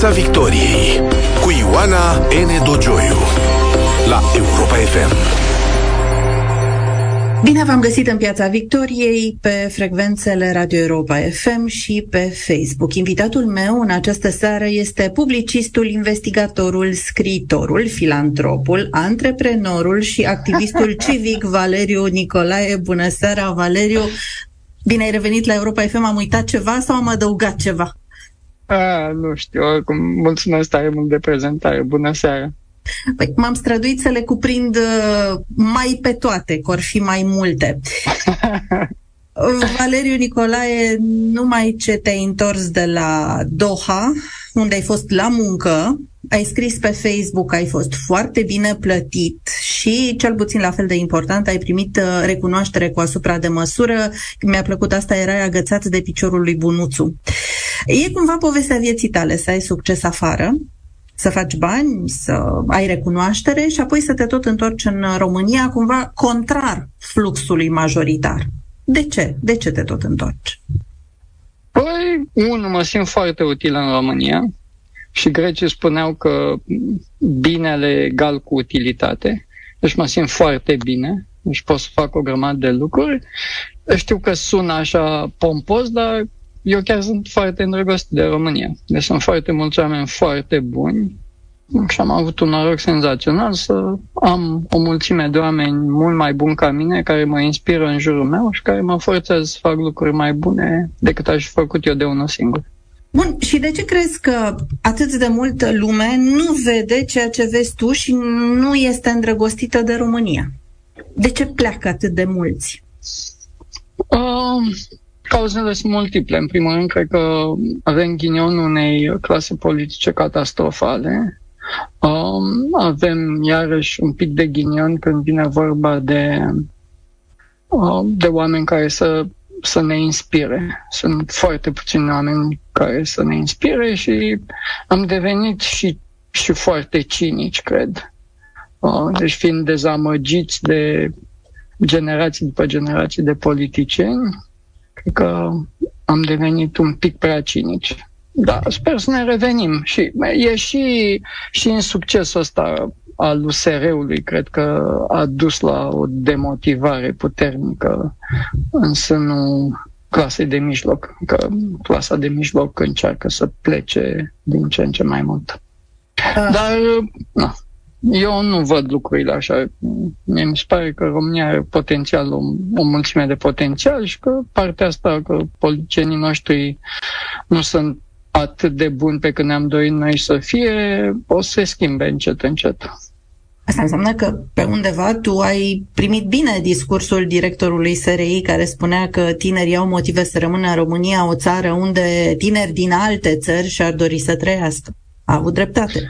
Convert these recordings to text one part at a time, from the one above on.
Piața Victoriei cu Ioana N. Dogioiu la Europa FM. Bine v-am găsit în Piața Victoriei, pe frecvențele Radio Europa FM și pe Facebook. Invitatul meu în această seară este publicistul, investigatorul, scriitorul, filantropul, antreprenorul și activistul civic Valeriu Nicolae. Bună seara, Valeriu! Bine ai revenit la Europa FM, am uitat ceva sau am adăugat ceva? A, nu știu, oricum, mulțumesc tare mult de prezentare. Bună seara! Păi, m-am străduit să le cuprind uh, mai pe toate, că or fi mai multe. Valeriu Nicolae, numai ce te-ai întors de la Doha, unde ai fost la muncă, ai scris pe Facebook, ai fost foarte bine plătit și, cel puțin la fel de important, ai primit uh, recunoaștere cu asupra de măsură. Mi-a plăcut asta, erai agățat de piciorul lui Bunuțu. E cumva povestea vieții tale, să ai succes afară, să faci bani, să ai recunoaștere și apoi să te tot întorci în România, cumva contrar fluxului majoritar. De ce? De ce te tot întorci? Păi, unul, mă simt foarte util în România și grecii spuneau că binele e egal cu utilitate. Deci mă simt foarte bine, deci pot să fac o grămadă de lucruri. Știu că sună așa pompos, dar eu chiar sunt foarte îndrăgostit de România. Deci sunt foarte mulți oameni foarte buni și am avut un noroc senzațional să am o mulțime de oameni mult mai buni ca mine, care mă inspiră în jurul meu și care mă forțează să fac lucruri mai bune decât aș fi făcut eu de unul singur. Bun, și de ce crezi că atât de multă lume nu vede ceea ce vezi tu și nu este îndrăgostită de România? De ce pleacă atât de mulți? Uh, cauzele sunt multiple. În primul rând, cred că avem ghinionul unei clase politice catastrofale. Um, avem iarăși un pic de ghinion când vine vorba de, uh, de oameni care să, să ne inspire. Sunt foarte puțini oameni care să ne inspire și am devenit și, și foarte cinici, cred. Uh, deci fiind dezamăgiți de generații după generații de politicieni, cred că am devenit un pic prea cinici. Da, sper să ne revenim. Și e și, și în succesul ăsta al USR-ului, cred că a dus la o demotivare puternică în sânul clasei de mijloc, că clasa de mijloc încearcă să plece din ce în ce mai mult. Uh. Dar, na, eu nu văd lucrurile așa. Mie mi se pare că România are potențial, o, o mulțime de potențial și că partea asta, că politicienii noștri nu sunt atât de buni pe cât ne-am dorit noi să fie, o să se schimbe încet, încet. Asta înseamnă că pe undeva tu ai primit bine discursul directorului SRI care spunea că tinerii au motive să rămână în România, o țară unde tineri din alte țări și-ar dori să trăiască. A avut dreptate.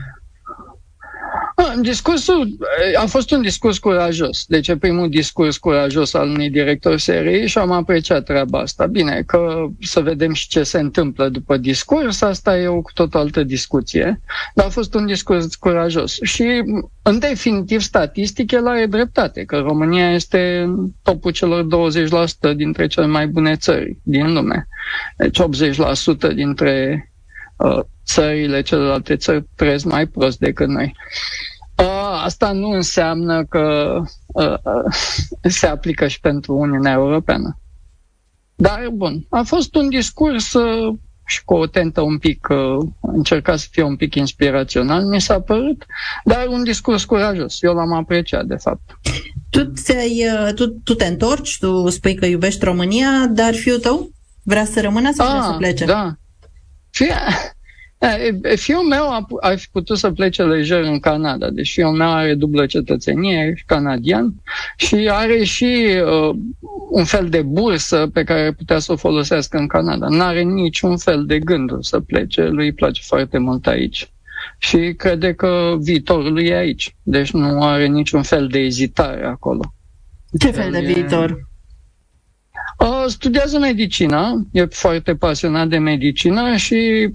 Discursul a fost un discurs curajos. Deci e primul discurs curajos al unui director serii și am apreciat treaba asta. Bine, că să vedem și ce se întâmplă după discurs, asta e o cu tot altă discuție. Dar a fost un discurs curajos. Și, în definitiv, statistic, el are dreptate, că România este în topul celor 20% dintre cele mai bune țări din lume. Deci 80% dintre uh, țările, celelalte țări trăiesc mai prost decât noi. Asta nu înseamnă că se aplică și pentru Uniunea Europeană. Dar, bun, a fost un discurs și cu o tentă un pic, încerca să fie un pic inspirațional, mi s-a părut, dar un discurs curajos. Eu l-am apreciat, de fapt. Tu, ți-ai, tu, tu te întorci, tu spui că iubești România, dar fiul tău vrea să rămână sau vrea să plece? Da. Fie, Fiul meu a, a fi putut să plece lejer în Canada, deci fiul meu are dublă cetățenie, canadian, și are și uh, un fel de bursă pe care putea să o folosească în Canada. Nu are niciun fel de gând să plece, lui îi place foarte mult aici. Și crede că viitorul lui e aici, deci nu are niciun fel de ezitare acolo. Ce fel de viitor? Uh, studiază medicină, e foarte pasionat de medicină și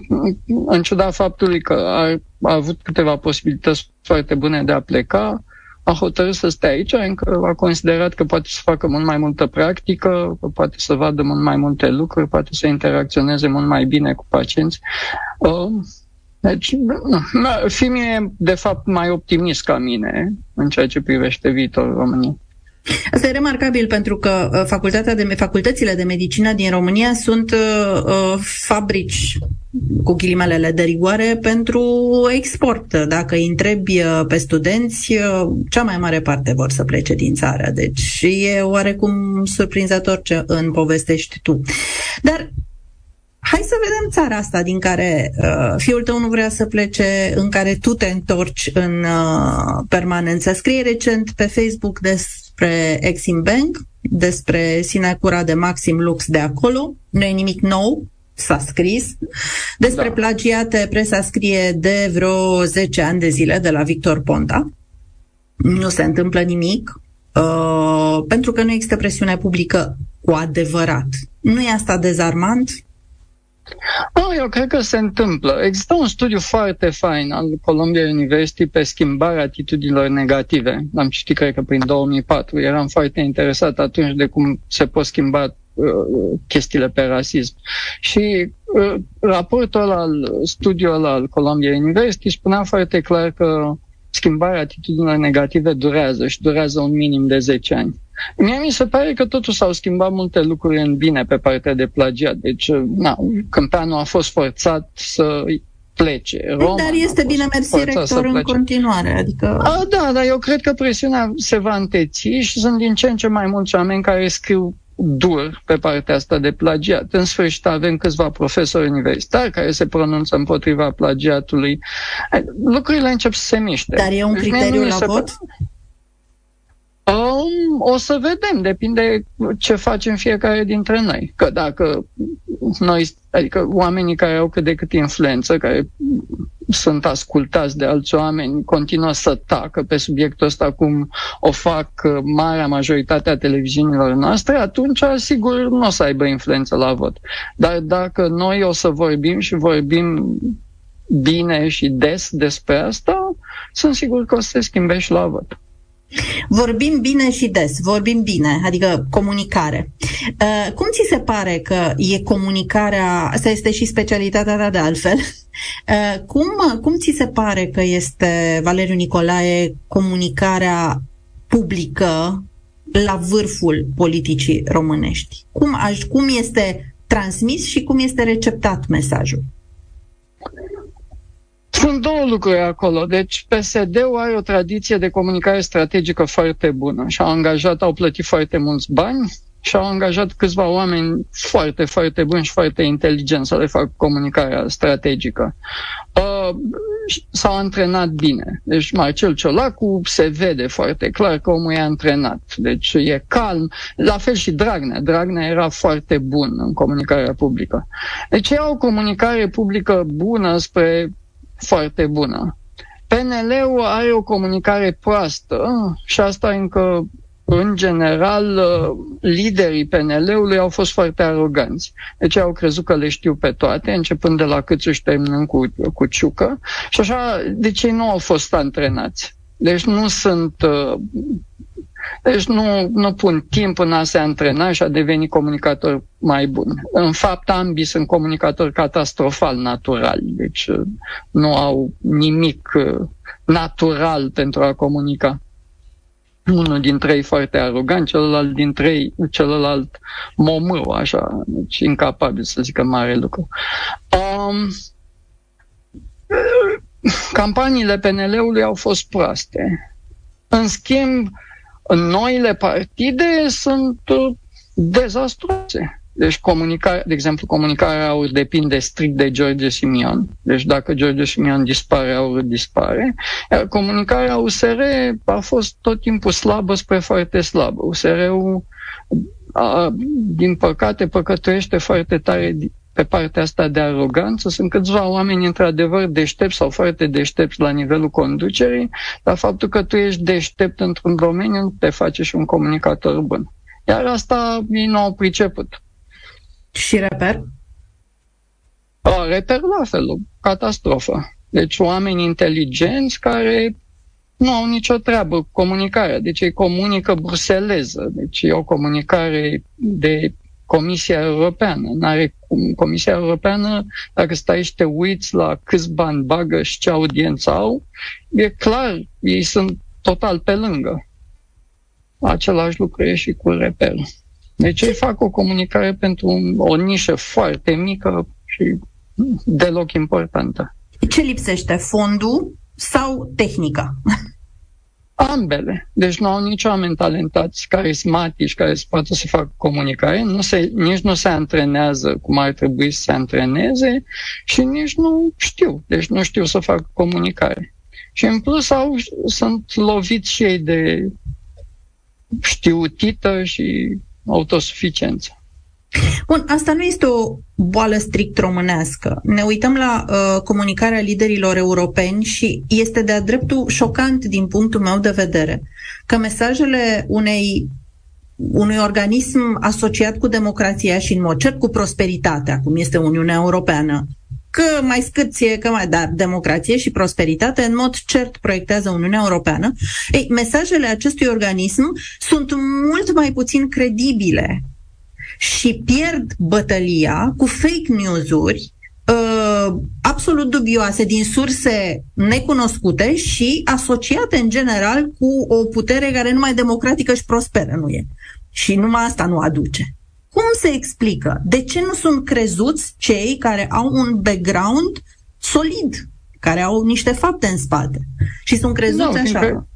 în ciuda faptului că a, a avut câteva posibilități foarte bune de a pleca, a hotărât să stea aici, încă a considerat că poate să facă mult mai multă practică, că poate să vadă mult mai multe lucruri, poate să interacționeze mult mai bine cu pacienți. Uh, Deci, Fimi e, de fapt, mai optimist ca mine în ceea ce privește viitorul României. Asta e remarcabil pentru că uh, facultatea de, facultățile de medicină din România sunt uh, uh, fabrici cu ghilimelele de rigoare pentru export. Dacă îi întrebi uh, pe studenți, cea mai mare parte vor să plece din țară. Deci e oarecum surprinzător ce în povestești tu. Dar hai să vedem țara asta din care uh, fiul tău nu vrea să plece, în care tu te întorci în uh, permanență. Scrie recent pe Facebook despre Exim Bank, despre sinecura de Maxim Lux de acolo. Nu e nimic nou, s-a scris. Despre da. plagiate, presa scrie de vreo 10 ani de zile de la Victor Ponta. Nu se întâmplă nimic, uh, pentru că nu există presiune publică cu adevărat. Nu e asta dezarmant? Oh, eu cred că se întâmplă. Există un studiu foarte fain al Columbia University pe schimbarea atitudinilor negative. L-am citit, cred că, prin 2004. Eram foarte interesat atunci de cum se pot schimba uh, chestiile pe rasism. Și uh, raportul al studiul al Columbia University spunea foarte clar că schimbarea atitudinilor negative durează și durează un minim de 10 ani. Mie mi se pare că totuși s-au schimbat multe lucruri în bine pe partea de plagiat. Deci, na, Câmpeanu a fost forțat să plece. Roma dar este bine mersi rector în continuare. Adică... A, da, dar eu cred că presiunea se va înteți și sunt din ce în ce mai mulți oameni care scriu dur pe partea asta de plagiat. În sfârșit avem câțiva profesori universitari care se pronunță împotriva plagiatului. Lucrurile încep să se miște. Dar e un deci criteriu la vot? Um, o să vedem, depinde ce facem fiecare dintre noi. Că dacă noi, adică oamenii care au cât de cât influență, care sunt ascultați de alți oameni, continuă să tacă pe subiectul ăsta cum o fac marea majoritate a televiziunilor noastre, atunci, sigur, nu o să aibă influență la vot. Dar dacă noi o să vorbim și vorbim bine și des despre asta, sunt sigur că o să se schimbe și la vot. Vorbim bine și des, vorbim bine, adică comunicare. Uh, cum ți se pare că e comunicarea, asta este și specialitatea ta de altfel, uh, cum, cum ți se pare că este, Valeriu Nicolae, comunicarea publică la vârful politicii românești? Cum, cum este transmis și cum este receptat mesajul? Sunt două lucruri acolo. Deci PSD-ul are o tradiție de comunicare strategică foarte bună și au angajat, au plătit foarte mulți bani și au angajat câțiva oameni foarte, foarte buni și foarte inteligenți să le facă comunicarea strategică. Uh, s-au antrenat bine. Deci Marcel Ciolacu se vede foarte clar că omul e antrenat. Deci e calm. La fel și Dragnea. Dragnea era foarte bun în comunicarea publică. Deci e o comunicare publică bună spre foarte bună. PNL-ul are o comunicare proastă și asta încă în general, liderii PNL-ului au fost foarte aroganți. Deci au crezut că le știu pe toate, începând de la Câțu și terminând cu, cu Ciucă. Și așa, deci ei nu au fost antrenați. Deci nu sunt deci nu, nu pun timp în a se antrena și a deveni comunicator mai bun. În fapt, ambii sunt comunicatori catastrofal naturali, deci uh, nu au nimic uh, natural pentru a comunica. Unul dintre ei foarte arogant, celălalt dintre ei, celălalt momâu, așa, deci incapabil să zică mare lucru. Um, campaniile PNL-ului au fost proaste. În schimb, noile partide sunt uh, dezastruoase. Deci, comunicare, de exemplu, comunicarea aur depinde strict de George Simion. Deci, dacă George Simion dispare, aur dispare. Iar comunicarea USR a fost tot timpul slabă spre foarte slabă. USR-ul, a, din păcate, păcătuiește foarte tare pe partea asta de aroganță. Sunt câțiva oameni într-adevăr deștepți sau foarte deștepți la nivelul conducerii, dar faptul că tu ești deștept într-un domeniu nu te face și un comunicator bun. Iar asta ei nu au priceput. Și reper? O, reper la fel, o catastrofă. Deci oameni inteligenți care nu au nicio treabă cu comunicarea. Deci ei comunică bruseleză. Deci e o comunicare de Comisia Europeană. N-are Comisia Europeană, dacă stai și te uiți la câți bani bagă și ce audiență au, e clar, ei sunt total pe lângă. Același lucru e și cu reperul. Deci ei fac o comunicare pentru o nișă foarte mică și deloc importantă. Ce lipsește? Fondul sau tehnica? Ambele. Deci nu au nici oameni talentați, carismatici, care să poată să facă comunicare, nu se, nici nu se antrenează cum ar trebui să se antreneze și nici nu știu. Deci nu știu să facă comunicare. Și în plus au, sunt loviți și ei de știutită și autosuficiență. Bun, asta nu este o boală strict românească. Ne uităm la uh, comunicarea liderilor europeni și este de-a dreptul șocant din punctul meu de vedere că mesajele unei unui organism asociat cu democrația și în mod cert cu prosperitatea, cum este Uniunea Europeană, că mai scârție, că mai, dar democrație și prosperitate în mod cert proiectează Uniunea Europeană, ei, mesajele acestui organism sunt mult mai puțin credibile și pierd bătălia cu fake news-uri uh, absolut dubioase din surse necunoscute și asociate în general cu o putere care numai democratică și prosperă nu e. Și numai asta nu aduce. Cum se explică? De ce nu sunt crezuți cei care au un background solid, care au niște fapte în spate și sunt crezuți no, așa? Fiindcă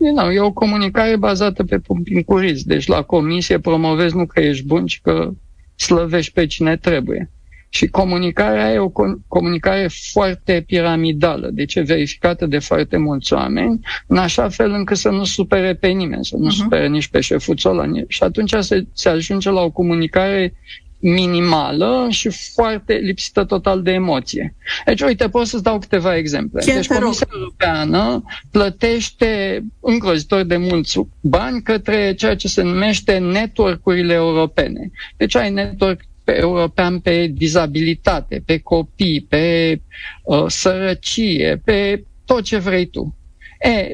nu, e o comunicare bazată pe pumpincurism. Deci la comisie promovezi nu că ești bun, ci că slăvești pe cine trebuie. Și comunicarea e o comunicare foarte piramidală, deci e verificată de foarte mulți oameni, în așa fel încât să nu supere pe nimeni, să nu uh-huh. supere nici pe șeful Țolan. Și atunci se, se ajunge la o comunicare minimală și foarte lipsită total de emoție. Deci, uite, pot să-ți dau câteva exemple. Chiar deci, Comisia Europeană plătește îngrozitor de mulți bani către ceea ce se numește network-urile europene. Deci ai network pe european pe dizabilitate, pe copii, pe uh, sărăcie, pe tot ce vrei tu. E,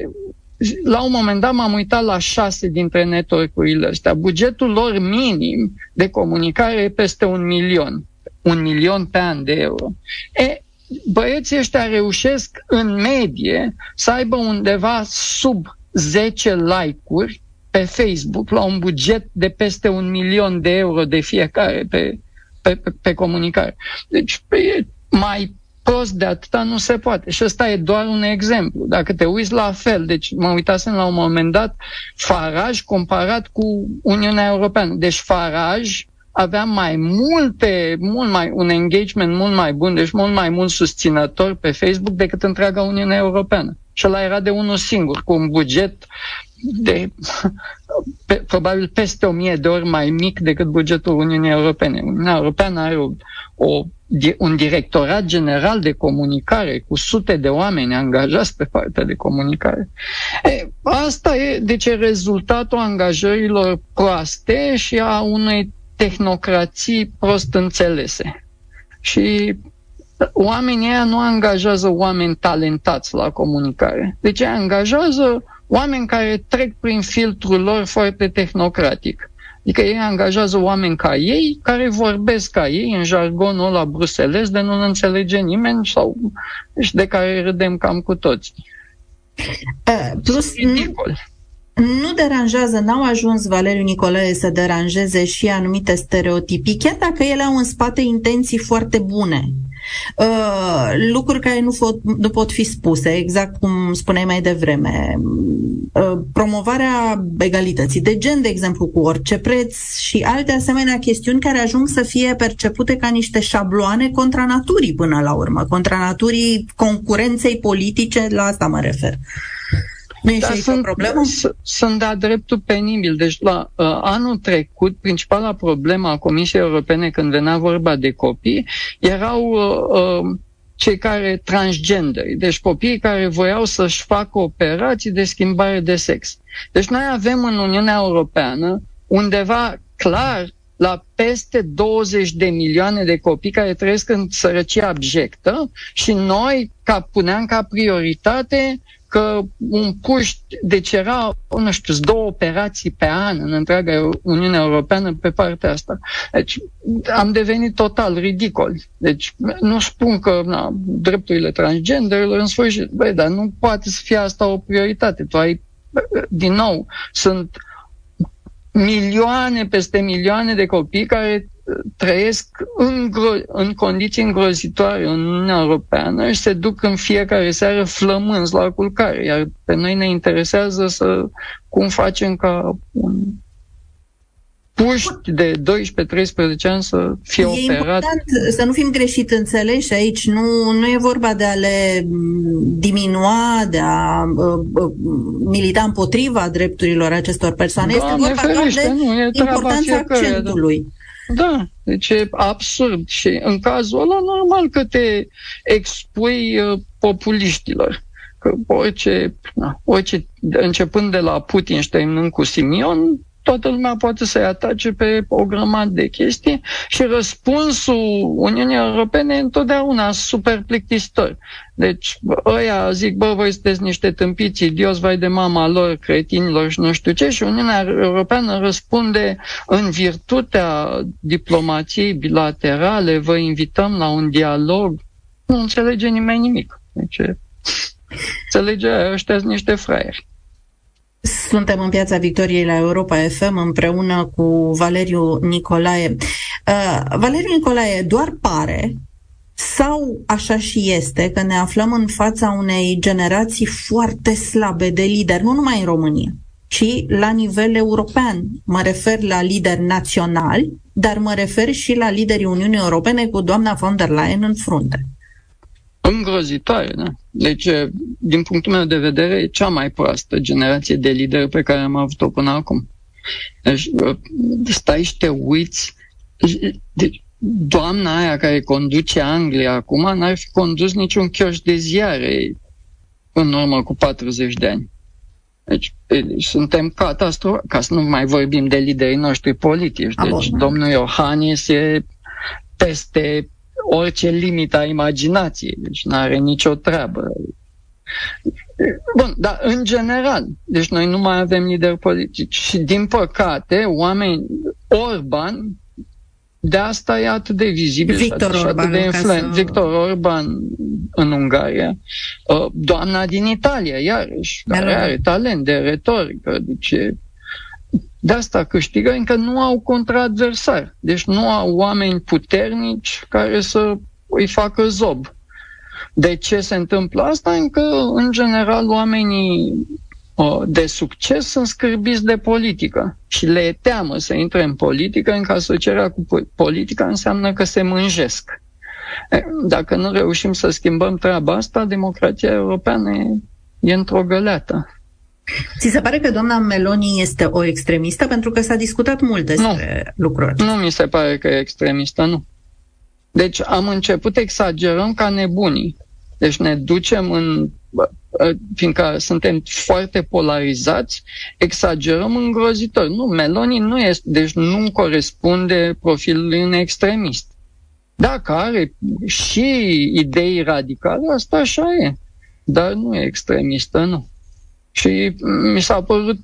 la un moment dat m-am uitat la șase dintre network-urile astea. Bugetul lor minim de comunicare e peste un milion. Un milion pe an de euro. E, băieții ăștia reușesc în medie să aibă undeva sub 10 like-uri pe Facebook la un buget de peste un milion de euro de fiecare pe, pe, pe, pe comunicare. Deci e mai prost de atâta nu se poate. Și ăsta e doar un exemplu. Dacă te uiți la fel, deci mă uitasem la un moment dat, Faraj comparat cu Uniunea Europeană. Deci Faraj avea mai multe, mult mai, un engagement mult mai bun, deci mult mai mult susținător pe Facebook decât întreaga Uniune Europeană. Și ăla era de unul singur, cu un buget de pe, probabil peste o mie de ori mai mic decât bugetul Uniunii Europene. Uniunea Europeană are o, o un directorat general de comunicare cu sute de oameni angajați pe partea de comunicare. E, asta e, deci, e rezultatul angajărilor proaste și a unei tehnocrații prost înțelese. Și oamenii ăia nu angajează oameni talentați la comunicare. Deci angajează oameni care trec prin filtrul lor foarte tehnocratic. Adică ei angajează oameni ca ei, care vorbesc ca ei în jargonul la bruseles de nu înțelege nimeni sau și de care râdem cam cu toți. Uh, plus, nu deranjează, n-au ajuns Valeriu Nicolae să deranjeze și anumite stereotipii, chiar dacă ele au în spate intenții foarte bune. Uh, lucruri care nu, pot, nu pot fi spuse, exact cum spuneai mai devreme. Uh, promovarea egalității de gen, de exemplu, cu orice preț și alte asemenea chestiuni care ajung să fie percepute ca niște șabloane contra naturii până la urmă, contra naturii concurenței politice, la asta mă refer. Nu e sunt, problemă? Sunt de-a dreptul penibil. Deci la uh, anul trecut, principala problemă a Comisiei Europene când venea vorba de copii erau uh, uh, cei care transgender, deci copiii care voiau să-și facă operații de schimbare de sex. Deci noi avem în Uniunea Europeană undeva clar la peste 20 de milioane de copii care trăiesc în sărăcie abjectă și noi ca, puneam ca prioritate că un puști, deci era, nu știu, două operații pe an în întreaga Uniune Europeană pe partea asta. Deci am devenit total ridicol. Deci nu spun că na, drepturile transgenderilor, în sfârșit, băi, dar nu poate să fie asta o prioritate. Tu ai, din nou, sunt milioane peste milioane de copii care trăiesc în, gro- în condiții îngrozitoare în Uniunea Europeană și se duc în fiecare seară flămânzi la culcare. Iar pe noi ne interesează să cum facem ca un puști de 12-13 ani să fie e operat. important să nu fim greșit înțeleși aici. Nu, nu e vorba de a le diminua, de a uh, uh, milita împotriva drepturilor acestor persoane. Doamne este vorba ferește, de nu, e importanța fiecare, accentului. Da. Da, deci e absurd și în cazul ăla normal că te expui uh, populiștilor. Că orice, na, orice, începând de la Putin și terminând cu Simion, toată lumea poate să-i atace pe o grămadă de chestii și răspunsul Uniunii Europene e întotdeauna super plictisitor. Deci ăia zic, bă, voi sunteți niște tâmpiți idioți, vai de mama lor, cretinilor și nu știu ce, și Uniunea Europeană răspunde în virtutea diplomației bilaterale, vă invităm la un dialog. Nu înțelege nimeni nimic. Deci, înțelege ăștia niște fraieri. Suntem în Piața Victoriei la Europa FM împreună cu Valeriu Nicolae. Uh, Valeriu Nicolae, doar pare sau așa și este că ne aflăm în fața unei generații foarte slabe de lideri, nu numai în România, ci la nivel european. Mă refer la lideri naționali, dar mă refer și la liderii Uniunii Europene cu doamna von der Leyen în frunte îngrozitoare. Da? Deci, din punctul meu de vedere, e cea mai proastă generație de lideri pe care am avut-o până acum. Deci, stai și te uiți. Deci, doamna aia care conduce Anglia acum n-ar fi condus niciun chioș de ziare în urmă cu 40 de ani. Deci, deci suntem catastrofa, ca să nu mai vorbim de liderii noștri politici. Deci, domnul Iohannis e peste orice limită a imaginației, deci nu are nicio treabă. Bun, dar în general, deci noi nu mai avem lideri politici și din păcate oameni, Orban, de asta e atât de vizibil Victor și Orban, atât de influent. Să... Victor Orban în Ungaria, uh, doamna din Italia, iarăși, care are talent de retorică, deci de asta câștigă, încă nu au contraadversari. Deci nu au oameni puternici care să îi facă zob. De ce se întâmplă asta? Încă, în general, oamenii de succes sunt scârbiți de politică și le e teamă să intre în politică, încă asocierea cu politica înseamnă că se mânjesc. Dacă nu reușim să schimbăm treaba asta, democrația europeană e, e într-o găleată. Ți se pare că doamna Meloni este o extremistă? Pentru că s-a discutat mult despre nu. lucruri Nu mi se pare că e extremistă, nu. Deci am început exagerăm ca nebunii. Deci ne ducem în fiindcă suntem foarte polarizați, exagerăm îngrozitor. Nu, Meloni nu este, deci nu corespunde profilului un extremist. Dacă are și idei radicale, asta așa e. Dar nu e extremistă, nu. Și mi s-a părut,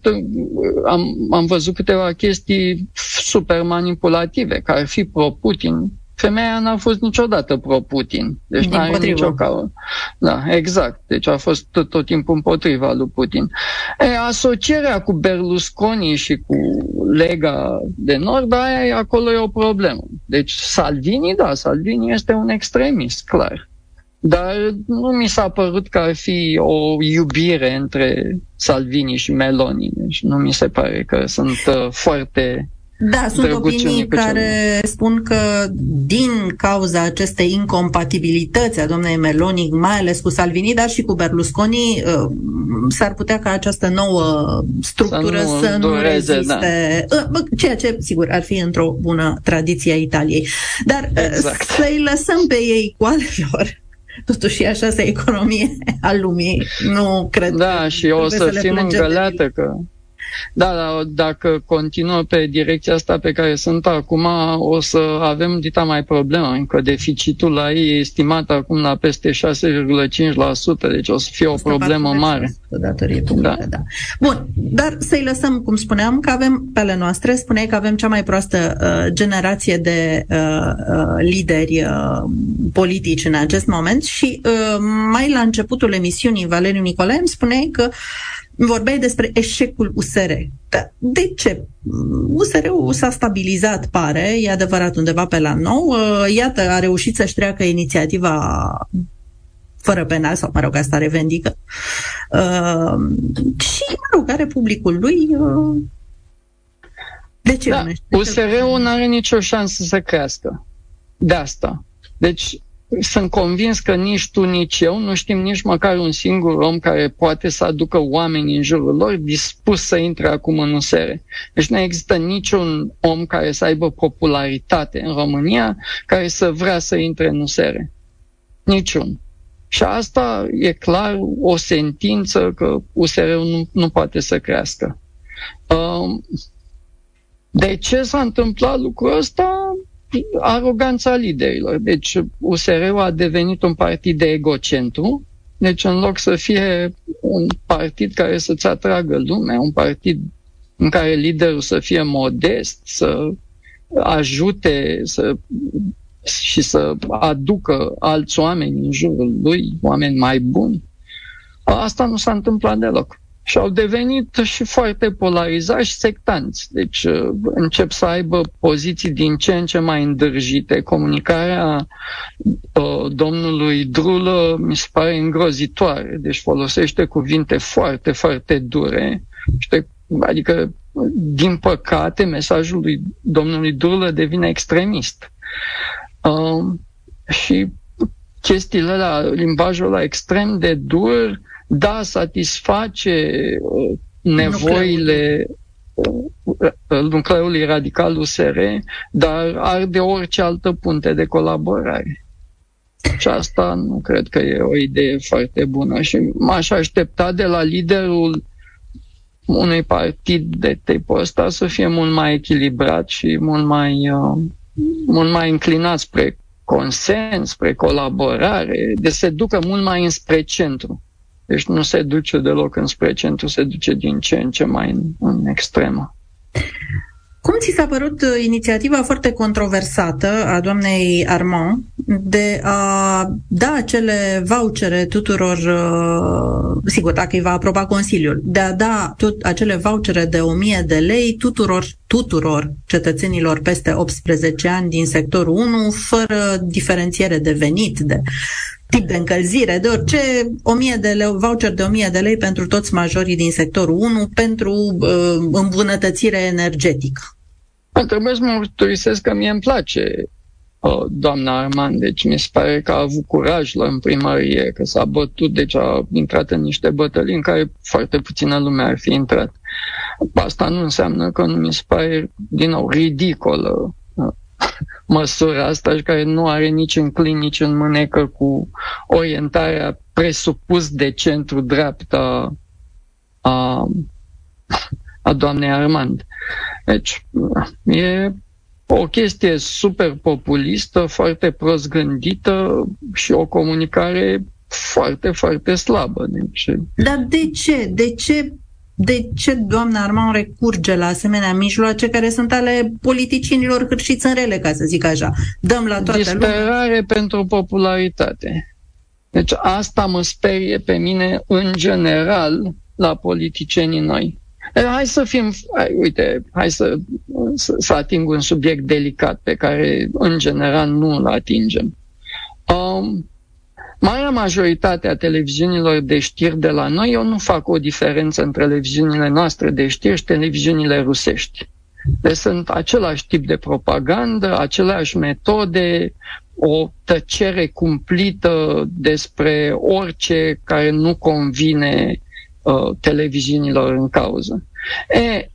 am, am văzut câteva chestii super manipulative, care ar fi pro-Putin. Femeia n-a fost niciodată pro-Putin. Deci nu are nicio cauză. Da, exact. Deci a fost tot, tot timpul împotriva lui Putin. E, asocierea cu Berlusconi și cu Lega de Nord, aia acolo e o problemă. Deci Salvini, da, Salvini este un extremist, clar. Dar nu mi s-a părut că ar fi o iubire între Salvini și Meloni. Deci nu mi se pare că sunt uh, foarte da, sunt opinii care spun că din cauza acestei incompatibilități a domnului Meloni, mai ales cu Salvini, dar și cu Berlusconi, uh, s-ar putea ca această nouă structură să nu, să nu dureze, reziste. Da. Uh, ceea ce, sigur, ar fi într-o bună tradiție a Italiei. Dar uh, exact. să-i lăsăm pe ei cu ale lor totuși e așa se economie a lumii. Nu cred Da, și o să, să fim îngăleată că Da, da, dacă continuă pe direcția asta pe care sunt acum, o să avem dita mai problemă, încă deficitul la ei e estimat acum la peste 6,5%, deci o să fie o problemă mare. Datorie publică, da. da. Bun, dar să-i lăsăm, cum spuneam, că avem pe ale noastre, spuneai că avem cea mai proastă uh, generație de uh, uh, lideri uh, politici în acest moment și uh, mai la începutul emisiunii Valeriu Nicolae îmi spuneai că vorbeai despre eșecul USR. Da, de ce? USR-ul s-a stabilizat, pare, e adevărat, undeva pe la nou. Uh, iată, a reușit să-și treacă inițiativa fără penal, sau mă rog, asta revendică. Uh, și, mă rog, are publicul lui. Uh, de ce? Da, USR-ul nu are nicio șansă să crească. De asta. Deci, sunt convins că nici tu, nici eu nu știm nici măcar un singur om care poate să aducă oameni în jurul lor dispus să intre acum în USR. Deci nu există niciun om care să aibă popularitate în România care să vrea să intre în USR. Niciun. Și asta e clar o sentință că USR-ul nu, nu poate să crească. Um, de ce s-a întâmplat lucrul ăsta? Aroganța liderilor. Deci USR-ul a devenit un partid de egocentru, deci în loc să fie un partid care să-ți atragă lumea, un partid în care liderul să fie modest, să ajute să, și să aducă alți oameni în jurul lui, oameni mai buni, asta nu s-a întâmplat deloc și au devenit și foarte polarizați și sectanți. Deci uh, încep să aibă poziții din ce în ce mai îndârjite. Comunicarea uh, domnului Drulă mi se pare îngrozitoare. Deci folosește cuvinte foarte, foarte dure. Adică, din păcate, mesajul lui domnului Drulă devine extremist. Uh, și chestiile la limbajul ăla extrem de dur da, satisface uh, nevoile uh, nucleului radical USR, dar arde orice altă punte de colaborare. Și asta nu cred că e o idee foarte bună și m-aș aștepta de la liderul unui partid de tipul ăsta să fie mult mai echilibrat și mult mai, uh, mult mai înclinat spre consens, spre colaborare, de se ducă mult mai înspre centru. Deci nu se duce deloc înspre centru, se duce din ce în ce mai în, în extremă. Cum ți s-a părut uh, inițiativa foarte controversată a doamnei Armand de a da acele vouchere tuturor, uh, sigur, dacă îi va aproba Consiliul, de a da tot acele vouchere de 1000 de lei tuturor, tuturor cetățenilor peste 18 ani din sectorul 1, fără diferențiere de venit, de tip de încălzire, de orice 1000 de lei, voucher de 1000 de lei pentru toți majorii din sectorul 1 pentru uh, îmbunătățire energetică. Trebuie să mă mărturisesc că mie îmi place uh, doamna Armand, deci mi se pare că a avut curaj la în primărie, că s-a bătut, deci a intrat în niște bătălii în care foarte puțină lume ar fi intrat. Asta nu înseamnă că nu mi se pare, din nou, ridicolă măsura asta și care nu are nici în clin, nici în mânecă cu orientarea presupus de centru-dreapta a, a doamnei Armand. Deci, e o chestie super populistă, foarte prost gândită și o comunicare foarte, foarte slabă. Deci... Dar de ce? De ce de ce doamna Armand recurge la asemenea mijloace care sunt ale politicienilor hârșiți în rele, ca să zic așa? Dăm la toată Disperare lumea. pentru popularitate. Deci asta mă sperie pe mine în general la politicienii noi. Hai să fim, hai, uite, hai să, să, să ating un subiect delicat pe care în general nu îl atingem. Um, Marea majoritate a televiziunilor de știri de la noi, eu nu fac o diferență între televiziunile noastre de știri și televiziunile rusești. Deci sunt același tip de propagandă, aceleași metode, o tăcere cumplită despre orice care nu convine uh, televiziunilor în cauză. E,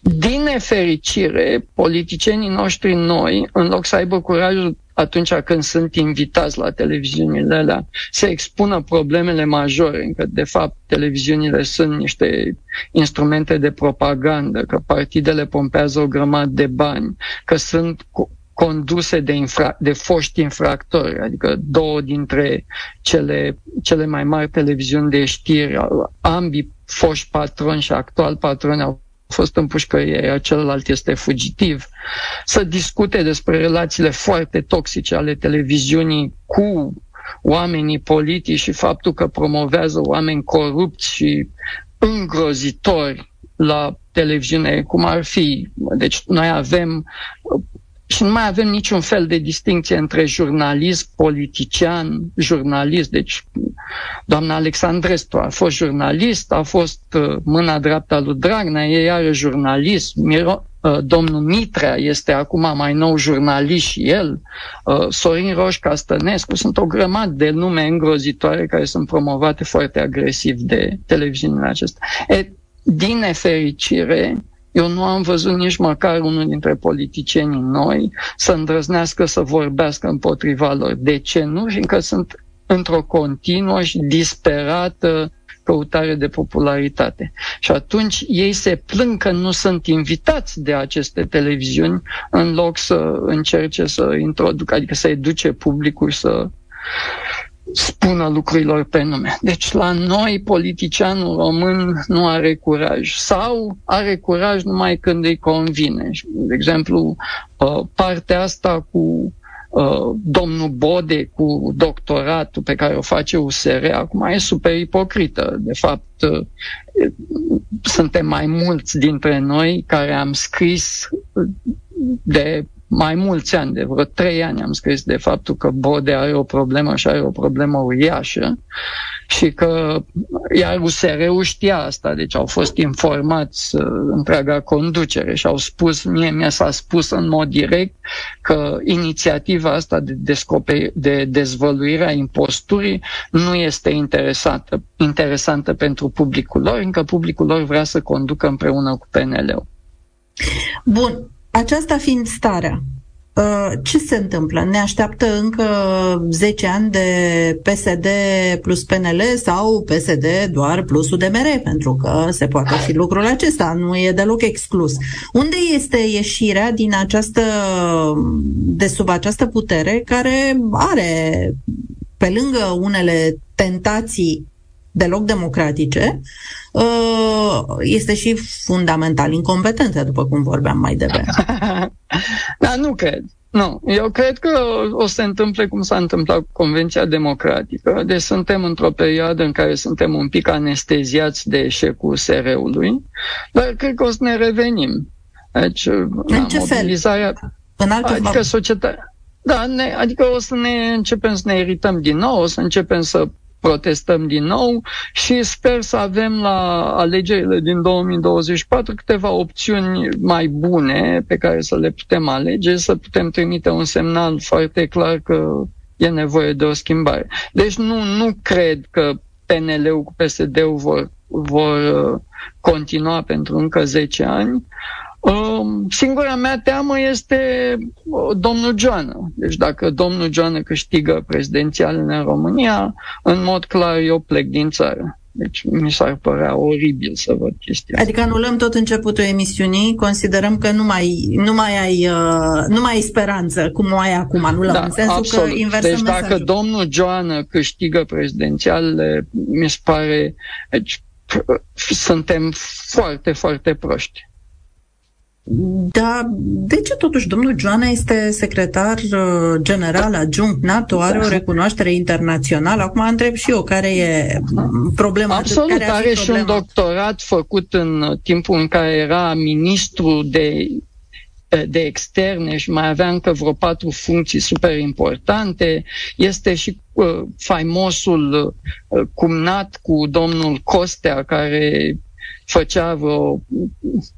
din nefericire, politicienii noștri noi, în loc să aibă curajul atunci când sunt invitați la televiziunile alea, să expună problemele majore, încă de fapt televiziunile sunt niște instrumente de propagandă, că partidele pompează o grămadă de bani, că sunt conduse de, infra- de foști infractori, adică două dintre cele, cele mai mari televiziuni de știri, ambii foști patroni și actual patroni au fost în pușcărie, iar celălalt este fugitiv, să discute despre relațiile foarte toxice ale televiziunii cu oamenii politici și faptul că promovează oameni corupți și îngrozitori la televiziune, cum ar fi. Deci noi avem și nu mai avem niciun fel de distinție între jurnalist, politician, jurnalist. Deci, doamna Alexandrescu a fost jurnalist, a fost uh, mâna dreapta lui Dragnea, ei are jurnalist, Miro, uh, domnul Mitrea este acum mai nou jurnalist și el, uh, Sorin Roș Castănescu, sunt o grămadă de nume îngrozitoare care sunt promovate foarte agresiv de televiziunile acestea. E, din nefericire, eu nu am văzut nici măcar unul dintre politicienii noi să îndrăznească să vorbească împotriva lor. De ce nu? Fiindcă sunt într-o continuă și disperată căutare de popularitate. Și atunci ei se plâng că nu sunt invitați de aceste televiziuni în loc să încerce să introducă, adică să educe publicul să spună lucrurilor pe nume. Deci la noi politicianul român nu are curaj sau are curaj numai când îi convine. De exemplu, uh, partea asta cu uh, domnul Bode cu doctoratul pe care o face USR acum e super ipocrită. De fapt, uh, suntem mai mulți dintre noi care am scris de mai mulți ani, de vreo trei ani am scris de faptul că Bode are o problemă și are o problemă uriașă și că iar USR-ul știa asta, deci au fost informați uh, întreaga conducere și au spus, mie mi s-a spus în mod direct că inițiativa asta de, descoperi, de dezvăluire a imposturii nu este interesantă, interesantă pentru publicul lor, încă publicul lor vrea să conducă împreună cu PNL-ul. Bun, aceasta fiind starea, uh, ce se întâmplă? Ne așteaptă încă 10 ani de PSD plus PNL sau PSD doar plus UDMR? Pentru că se poate fi lucrul acesta, nu e deloc exclus. Unde este ieșirea din această, de sub această putere care are, pe lângă unele tentații deloc democratice, uh, este și fundamental incompetență, după cum vorbeam mai devreme. da, nu cred. Nu, eu cred că o să se întâmple cum s-a întâmplat cu Convenția Democratică. Deci suntem într-o perioadă în care suntem un pic anesteziați de eșecul SR-ului, dar cred că o să ne revenim. Deci, în ce mobilizarea... fel? În altă adică societatea... Da, ne, adică o să ne începem să ne irităm din nou, o să începem să protestăm din nou și sper să avem la alegerile din 2024 câteva opțiuni mai bune pe care să le putem alege, să putem trimite un semnal foarte clar că e nevoie de o schimbare. Deci nu, nu cred că PNL-ul cu PSD-ul vor, vor uh, continua pentru încă 10 ani. Um, singura mea teamă este uh, domnul Joană. Deci dacă domnul Joană câștigă prezidențialele în România, în mod clar eu plec din țară. Deci mi s-ar părea oribil să văd chestia Adică anulăm tot începutul emisiunii, considerăm că nu mai, nu mai, ai, uh, nu mai ai speranță, cum o ai acum, anulăm, da, în sensul absolut. că inversăm Deci mesajul. dacă domnul Joană câștigă prezidențialele, mi se pare, deci, suntem foarte, foarte proști. Da, de ce totuși domnul Joana este secretar uh, general adjunct NATO, are o recunoaștere internațională? Acum întreb și eu care e problema. Absolut, care are și un doctorat făcut în timpul în care era ministru de de externe și mai avea încă vreo patru funcții super importante. Este și uh, faimosul uh, cumnat cu domnul Costea, care făcea vreo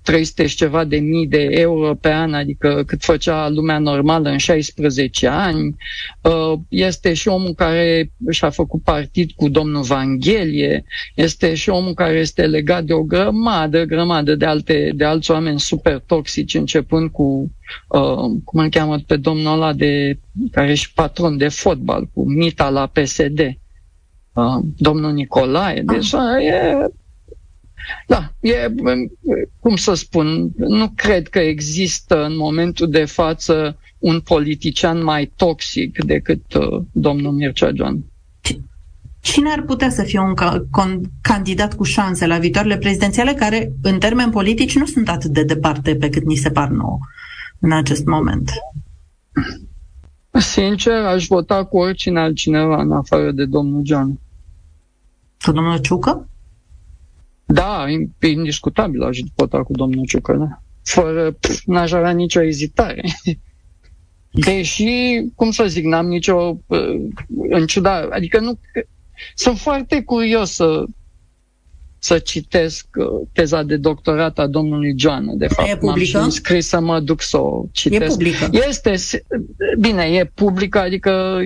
300 și ceva de mii de euro pe an, adică cât făcea lumea normală în 16 ani. Uh, este și omul care și-a făcut partid cu domnul Vanghelie, este și omul care este legat de o grămadă, grămadă de, alte, de alți oameni super toxici, începând cu Uh, cum îl cheamă pe domnul ăla de, care e și patron de fotbal, cu Mita la PSD, uh, domnul Nicolae. Deci uh, e da, e, cum să spun, nu cred că există în momentul de față un politician mai toxic decât uh, domnul Mircea Joan. Cine ar putea să fie un ca- con- candidat cu șanse la viitoarele prezidențiale care, în termeni politici, nu sunt atât de departe pe cât ni se par nouă în acest moment? Sincer, aș vota cu oricine altcineva în afară de domnul Joan. Cu domnul Ciucă? Da, e indiscutabil aș vota cu domnul Ciucă, Fără, pf, n-aș avea nicio ezitare. Deși, cum să zic, n-am nicio, în ciuda, adică nu, sunt foarte curios să, să citesc uh, teza de doctorat a domnului Joan. De fapt, e publică? m-am și înscris să mă duc să o citesc. E publică. Este, bine, e publică, adică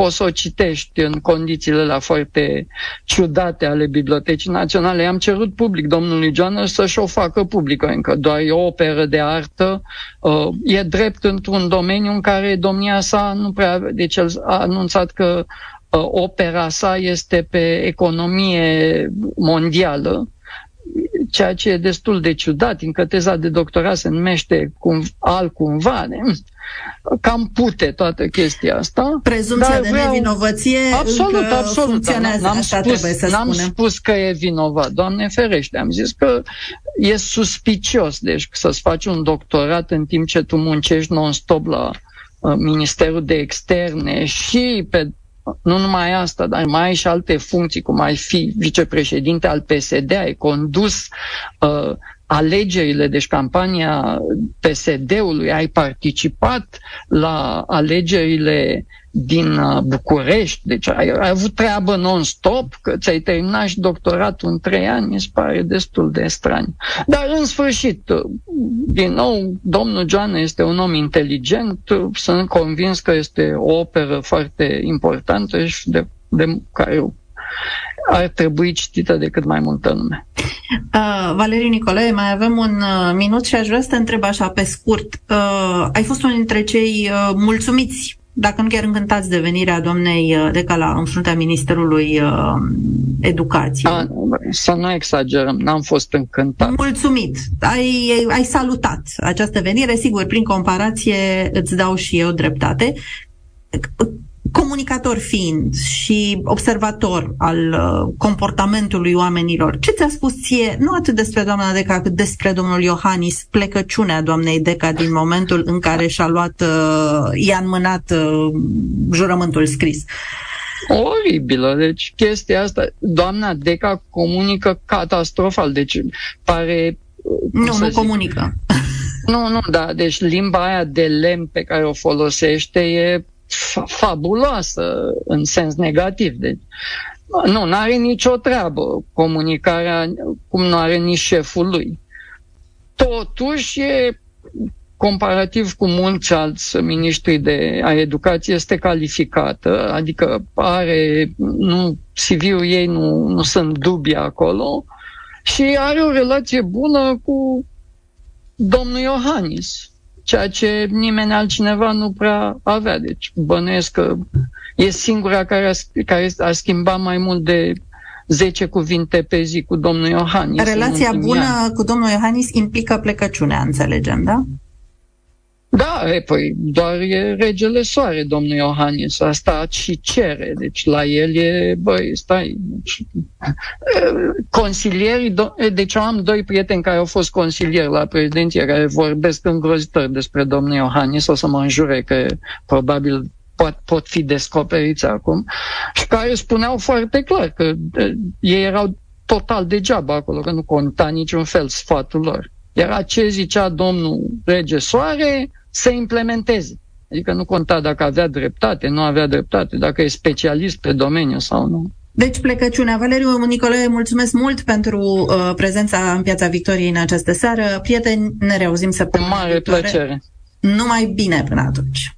poți să o citești în condițiile la foarte ciudate ale Bibliotecii Naționale. I-am cerut public domnului Joană să-și o facă publică, încă doar e o operă de artă. Uh, e drept într-un domeniu în care domnia sa nu prea... Deci el a anunțat că uh, opera sa este pe economie mondială ceea ce e destul de ciudat, încă teza de doctorat se numește cum, altcumva, ne? cam pute toată chestia asta. Prezumția de vreau... nevinovăție absolut, încă absolut, funcționează, n-am așa spus, trebuie să n-am spunem. spus că e vinovat, Doamne ferește, am zis că e suspicios, deci să-ți faci un doctorat în timp ce tu muncești non-stop la uh, Ministerul de Externe și pe nu numai asta, dar mai ai și alte funcții, cum ai fi vicepreședinte al PSD, ai condus uh, alegerile, deci campania PSD-ului, ai participat la alegerile din uh, București, deci ai, ai avut treabă non-stop, că ți-ai terminat și doctoratul în trei ani, mi se pare destul de straniu. Dar în sfârșit, uh, din nou, domnul Joana este un om inteligent, uh, sunt convins că este o operă foarte importantă și de, de care ar trebui citită de cât mai multă lume. Uh, Valeriu Nicolae, mai avem un uh, minut și aș vrea să te întreb așa pe scurt. Uh, ai fost unul dintre cei uh, mulțumiți dacă nu chiar încântați de venirea doamnei uh, Decala în fruntea Ministerului uh, Educației. A, să nu exagerăm, n-am fost încântat. Mulțumit. Ai, ai salutat această venire, sigur, prin comparație îți dau și eu dreptate comunicator fiind și observator al uh, comportamentului oamenilor, ce ți-a spus ție, nu atât despre doamna Deca, cât despre domnul Iohannis, plecăciunea doamnei Deca din momentul în care și-a luat, uh, i-a înmânat uh, jurământul scris? Oribilă, deci chestia asta, doamna Deca comunică catastrofal, deci pare... Nu, nu zic, comunică. Nu, nu, da, deci limba aia de lemn pe care o folosește e fabuloasă în sens negativ. Deci, nu, nu are nicio treabă comunicarea cum nu are nici șeful lui. Totuși, e, comparativ cu mulți alți miniștri de a educației, este calificată, adică are, nu, CV-ul ei nu, nu sunt dubii acolo și are o relație bună cu domnul Iohannis ceea ce nimeni altcineva nu prea avea. Deci bănuiesc că e singura care a, care a schimbat mai mult de 10 cuvinte pe zi cu domnul Iohannis. Relația bună ani. cu domnul Iohannis implică plecăciunea, înțelegem, da? Da, e, păi doar e regele soare, domnul Iohannis, asta și cere, deci la el e, băi, stai, deci, consilierii, deci am doi prieteni care au fost consilieri la prezidenție, care vorbesc îngrozitor despre domnul Iohannis, o să mă înjure că probabil pot, pot fi descoperiți acum, și care spuneau foarte clar că ei erau total degeaba acolo, că nu conta niciun fel sfatul lor. Era ce zicea domnul Rege Soare, să implementeze. Adică nu conta dacă avea dreptate, nu avea dreptate, dacă e specialist pe domeniu sau nu. Deci plecăciunea. Valeriu Nicolae, mulțumesc mult pentru uh, prezența în Piața Victoriei în această seară. Prieteni, ne reauzim săptămâna Mare plăcere. Numai bine până atunci.